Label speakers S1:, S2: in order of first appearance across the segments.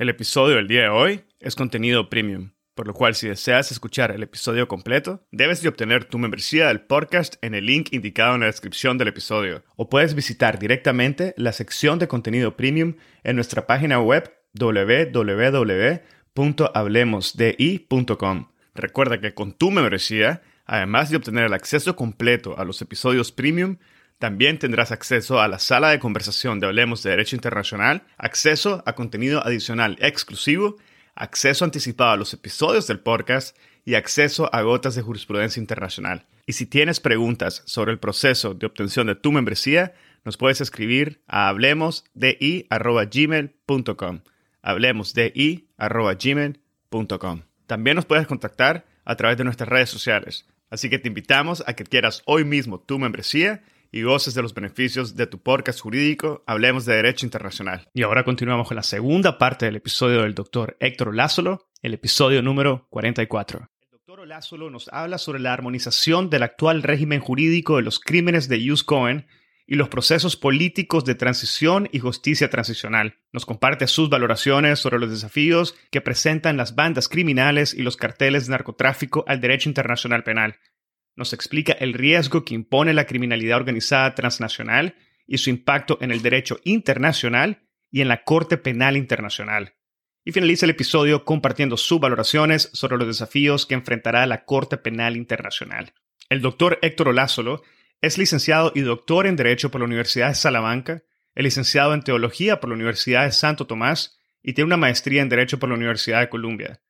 S1: El episodio del día de hoy es contenido premium, por lo cual si deseas escuchar el episodio completo, debes de obtener tu membresía del podcast en el link indicado en la descripción del episodio, o puedes visitar directamente la sección de contenido premium en nuestra página web www.hablemosdi.com. Recuerda que con tu membresía, además de obtener el acceso completo a los episodios premium, también tendrás acceso a la sala de conversación de Hablemos de Derecho Internacional, acceso a contenido adicional exclusivo, acceso anticipado a los episodios del podcast y acceso a gotas de jurisprudencia internacional. Y si tienes preguntas sobre el proceso de obtención de tu membresía, nos puedes escribir a hablemosdi.gmail.com hablemosdi.gmail.com También nos puedes contactar a través de nuestras redes sociales, así que te invitamos a que quieras hoy mismo tu membresía y goces de los beneficios de tu podcast jurídico, hablemos de derecho internacional. Y ahora continuamos con la segunda parte del episodio del doctor Héctor Lázolo, el episodio número 44. El doctor Lázolo nos habla sobre la armonización del actual régimen jurídico de los crímenes de Hughes Cohen y los procesos políticos de transición y justicia transicional. Nos comparte sus valoraciones sobre los desafíos que presentan las bandas criminales y los carteles de narcotráfico al derecho internacional penal nos explica el riesgo que impone la criminalidad organizada transnacional y su impacto en el derecho internacional y en la Corte Penal Internacional. Y finaliza el episodio compartiendo sus valoraciones sobre los desafíos que enfrentará la Corte Penal Internacional. El doctor Héctor Olázolo es licenciado y doctor en Derecho por la Universidad de Salamanca, es licenciado en Teología por la Universidad de Santo Tomás y tiene una maestría en Derecho por la Universidad de Columbia.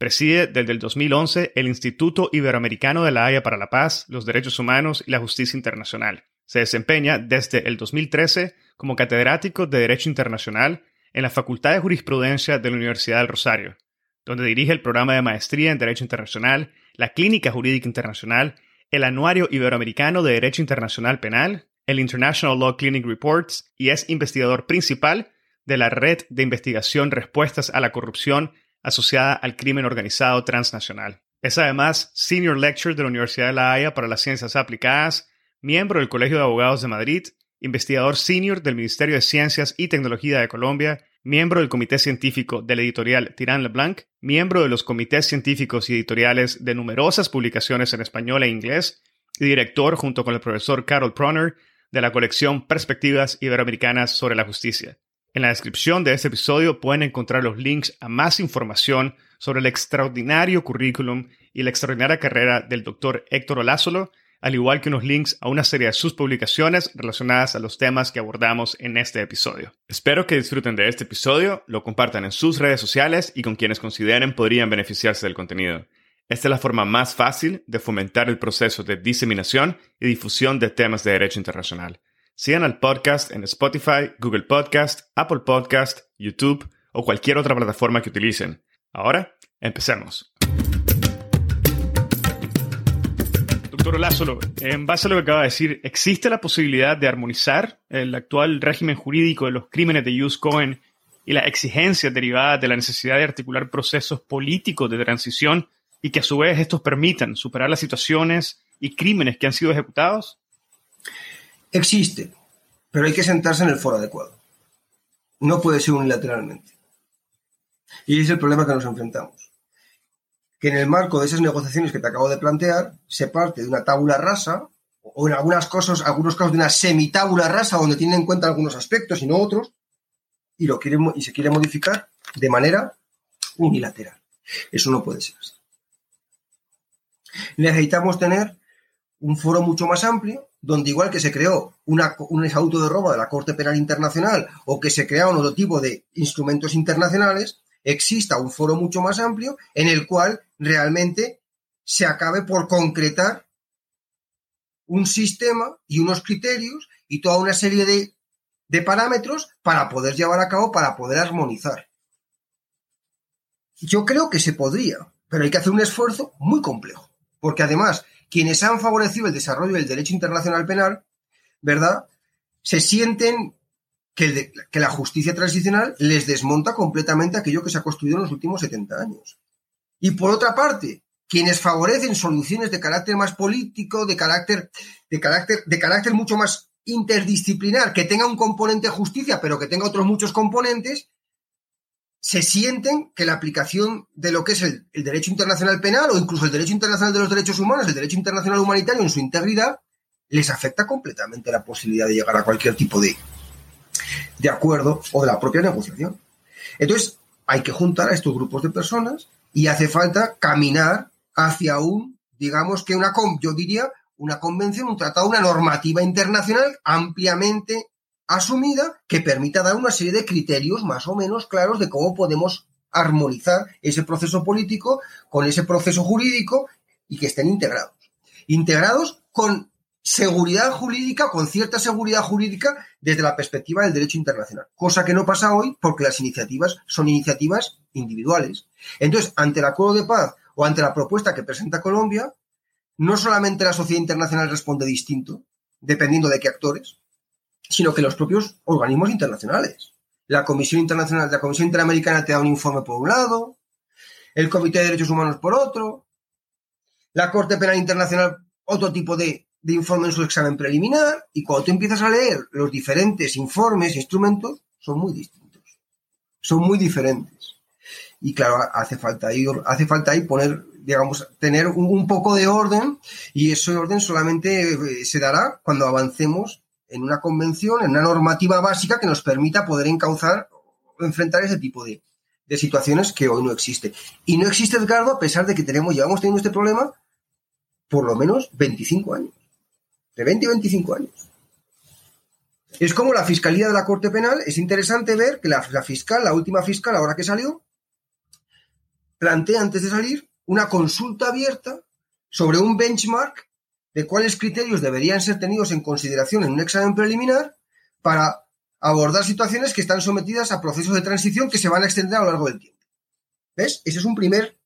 S1: Preside desde el 2011 el Instituto Iberoamericano de la Haya para la Paz, los Derechos Humanos y la Justicia Internacional. Se desempeña desde el 2013 como catedrático de Derecho Internacional en la Facultad de Jurisprudencia de la Universidad del Rosario, donde dirige el programa de maestría en Derecho Internacional, la Clínica Jurídica Internacional, el Anuario Iberoamericano de Derecho Internacional Penal, el International Law Clinic Reports y es investigador principal de la Red de Investigación Respuestas a la Corrupción asociada al crimen organizado transnacional. Es además Senior Lecturer de la Universidad de La Haya para las Ciencias Aplicadas, miembro del Colegio de Abogados de Madrid, investigador senior del Ministerio de Ciencias y Tecnología de Colombia, miembro del Comité Científico de la editorial Tirán Leblanc, miembro de los comités científicos y editoriales de numerosas publicaciones en español e inglés, y director, junto con el profesor Carol Proner, de la colección Perspectivas Iberoamericanas sobre la Justicia. En la descripción de este episodio pueden encontrar los links a más información sobre el extraordinario currículum y la extraordinaria carrera del doctor Héctor Olázolo, al igual que unos links a una serie de sus publicaciones relacionadas a los temas que abordamos en este episodio. Espero que disfruten de este episodio, lo compartan en sus redes sociales y con quienes consideren podrían beneficiarse del contenido. Esta es la forma más fácil de fomentar el proceso de diseminación y difusión de temas de derecho internacional. Sigan al podcast en Spotify, Google Podcast, Apple Podcast, YouTube o cualquier otra plataforma que utilicen. Ahora, empecemos. Doctor Lázaro, en base a lo que acaba de decir, ¿existe la posibilidad de armonizar el actual régimen jurídico de los crímenes de Hughes Cohen y las exigencias derivadas de la necesidad de articular procesos políticos de transición y que a su vez estos permitan superar las situaciones y crímenes que han sido ejecutados?
S2: Existe, pero hay que sentarse en el foro adecuado. No puede ser unilateralmente. Y es el problema que nos enfrentamos. Que en el marco de esas negociaciones que te acabo de plantear, se parte de una tabula rasa, o en algunas cosas, algunos casos de una semitábula rasa, donde tienen en cuenta algunos aspectos y no otros, y, lo quiere, y se quiere modificar de manera unilateral. Eso no puede ser así. Necesitamos tener un foro mucho más amplio, donde igual que se creó un auto de robo de la Corte Penal Internacional o que se crearon otro tipo de instrumentos internacionales, exista un foro mucho más amplio en el cual realmente se acabe por concretar un sistema y unos criterios y toda una serie de, de parámetros para poder llevar a cabo, para poder armonizar. Yo creo que se podría, pero hay que hacer un esfuerzo muy complejo, porque además quienes han favorecido el desarrollo del derecho internacional penal, ¿verdad? Se sienten que, la justicia transicional les desmonta completamente aquello que se ha construido en los últimos 70 años. Y por otra parte, quienes favorecen soluciones de carácter más político, de carácter, de carácter, de carácter mucho más interdisciplinar, que tenga un componente de justicia, pero que tenga otros muchos componentes, se sienten que la aplicación de lo que es el, derecho internacional penal o incluso el derecho internacional de los derechos humanos, el derecho internacional humanitario en su integridad, les afecta completamente la posibilidad de llegar a cualquier tipo de, de acuerdo o de la propia negociación. Entonces, hay que juntar a estos grupos de personas y hace falta caminar hacia un, digamos que una, yo diría, una convención, un tratado, una normativa internacional ampliamente asumida que permita dar una serie de criterios más o menos claros de cómo podemos armonizar ese proceso político con ese proceso jurídico y que estén integrados. Integrados con seguridad jurídica, con cierta seguridad jurídica desde la perspectiva del derecho internacional, cosa que no pasa hoy porque las iniciativas son iniciativas individuales. Entonces, ante el acuerdo de paz o ante la propuesta que presenta Colombia, no solamente la sociedad internacional responde distinto, dependiendo de qué actores, sino que los propios organismos internacionales. La Comisión Internacional, la Comisión Interamericana te da un informe por un lado, el Comité de Derechos Humanos por otro, la Corte Penal Internacional otro tipo de, de informe en su examen preliminar, y cuando tú empiezas a leer los diferentes informes instrumentos, son muy distintos, son muy diferentes. Y claro, hace falta ahí, hace falta ahí poner digamos, tener un, un, poco de orden y ese orden solamente eh, se dará cuando avancemos en una convención, en una normativa básica que nos permita poder encauzar o enfrentar ese tipo de, de situaciones que hoy no existe. Y no existe, Edgardo, a pesar de que tenemos, llevamos teniendo este problema por lo menos 25 años. De 20 a 25 años. Es como la Fiscalía de la Corte Penal, es interesante ver que la, la fiscal, la última fiscal, ahora que salió, plantea antes de salir una consulta abierta sobre un benchmark de cuáles criterios deberían ser tenidos en consideración en un examen preliminar para abordar situaciones que están sometidas a procesos de transición que se van a extender a lo largo del tiempo. ¿Ves? Ese es un primer,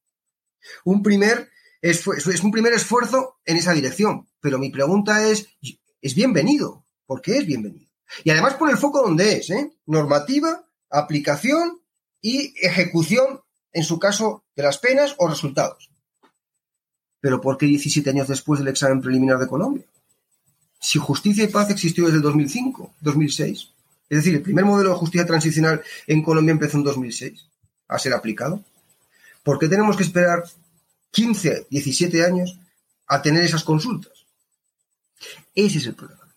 S2: un primer, es un primer esfuerzo en esa dirección. Pero mi pregunta es, ¿es bienvenido? ¿Por qué es bienvenido? Y además pone el foco donde es, ¿eh? Normativa, aplicación y ejecución en su caso, de las penas o resultados. Pero ¿por qué 17 años después del examen preliminar de Colombia? Si justicia y paz existió desde el 2005, 2006. Es decir, el primer modelo de justicia transicional en Colombia empezó en 2006 a ser aplicado. ¿Por qué tenemos que esperar 15, 17 años a tener esas consultas? Ese es el problema.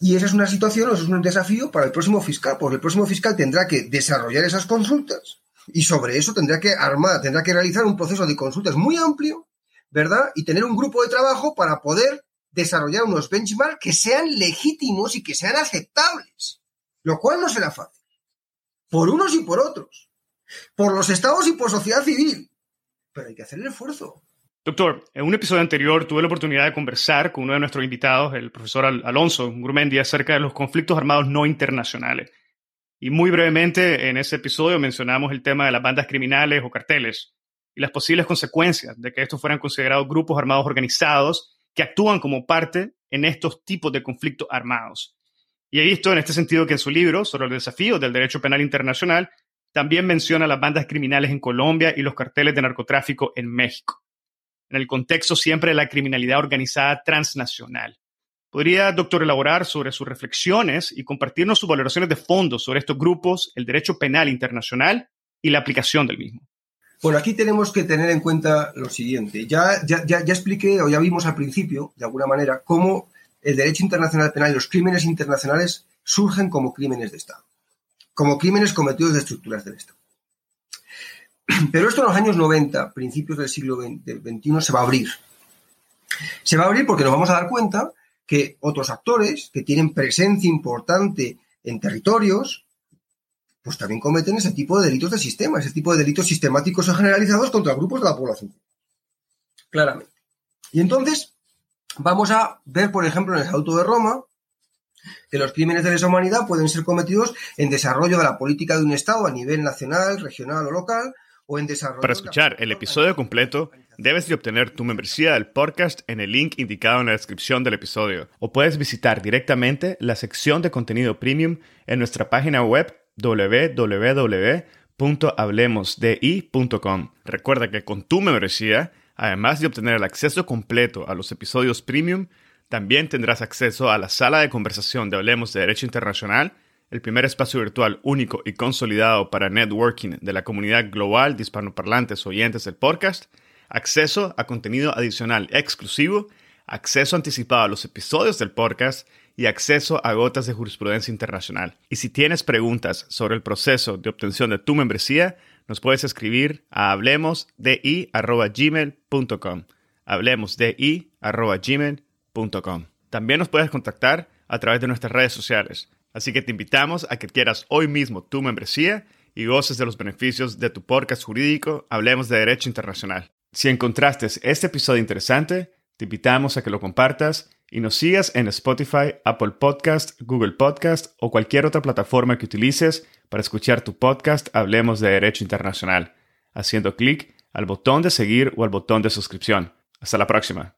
S2: Y esa es una situación, eso es un desafío para el próximo fiscal, porque el próximo fiscal tendrá que desarrollar esas consultas y sobre eso tendrá que armar, tendrá que realizar un proceso de consultas muy amplio, ¿verdad? Y tener un grupo de trabajo para poder desarrollar unos benchmarks que sean legítimos y que sean aceptables, lo cual no será fácil. Por unos y por otros. Por los estados y por sociedad civil. Pero hay que hacer el esfuerzo.
S1: Doctor, en un episodio anterior tuve la oportunidad de conversar con uno de nuestros invitados, el profesor Alonso Grumendi, acerca de los conflictos armados no internacionales. Y muy brevemente, en ese episodio mencionamos el tema de las bandas criminales o carteles y las posibles consecuencias de que estos fueran considerados grupos armados organizados que actúan como parte en estos tipos de conflictos armados. Y he visto en este sentido que en su libro sobre el desafío del derecho penal internacional también menciona las bandas criminales en Colombia y los carteles de narcotráfico en México, en el contexto siempre de la criminalidad organizada transnacional. ¿Podría, doctor, elaborar sobre sus reflexiones y compartirnos sus valoraciones de fondo sobre estos grupos, el derecho penal internacional y la aplicación del mismo?
S2: Bueno, aquí tenemos que tener en cuenta lo siguiente. Ya, ya, ya, expliqué o ya vimos al principio, de alguna manera, cómo el derecho internacional penal y los crímenes internacionales surgen como crímenes de Estado, como crímenes cometidos de estructuras del Estado. Pero esto en los años 90, principios del siglo XXI, se va a abrir. Se va a abrir porque nos vamos a dar cuenta que otros actores que tienen presencia importante en territorios, pues también cometen ese tipo de delitos de sistema, ese tipo de delitos sistemáticos o generalizados contra grupos de la población. Claramente. Y entonces, vamos a ver, por ejemplo, en el Estatuto de Roma, que los crímenes de lesa humanidad pueden ser cometidos en desarrollo de la política de un Estado a nivel nacional, regional o local, o en desarrollo.
S1: Para escuchar el episodio completo, debes de obtener tu membresía del podcast en el link indicado en la descripción del episodio, o puedes visitar directamente la sección de contenido premium en nuestra página web www.hablemosdi.com. Recuerda que con tu membresía, además de obtener el acceso completo a los episodios premium, también tendrás acceso a la sala de conversación de Hablemos de Derecho Internacional el primer espacio virtual único y consolidado para networking de la comunidad global de hispanoparlantes oyentes del podcast, acceso a contenido adicional exclusivo, acceso anticipado a los episodios del podcast y acceso a gotas de jurisprudencia internacional. Y si tienes preguntas sobre el proceso de obtención de tu membresía, nos puedes escribir a hablemosdi.gmail.com. Hablemosdi.gmail.com. También nos puedes contactar a través de nuestras redes sociales. Así que te invitamos a que quieras hoy mismo tu membresía y goces de los beneficios de tu podcast jurídico Hablemos de Derecho Internacional. Si encontraste este episodio interesante, te invitamos a que lo compartas y nos sigas en Spotify, Apple Podcast, Google Podcast o cualquier otra plataforma que utilices para escuchar tu podcast Hablemos de Derecho Internacional, haciendo clic al botón de seguir o al botón de suscripción. Hasta la próxima.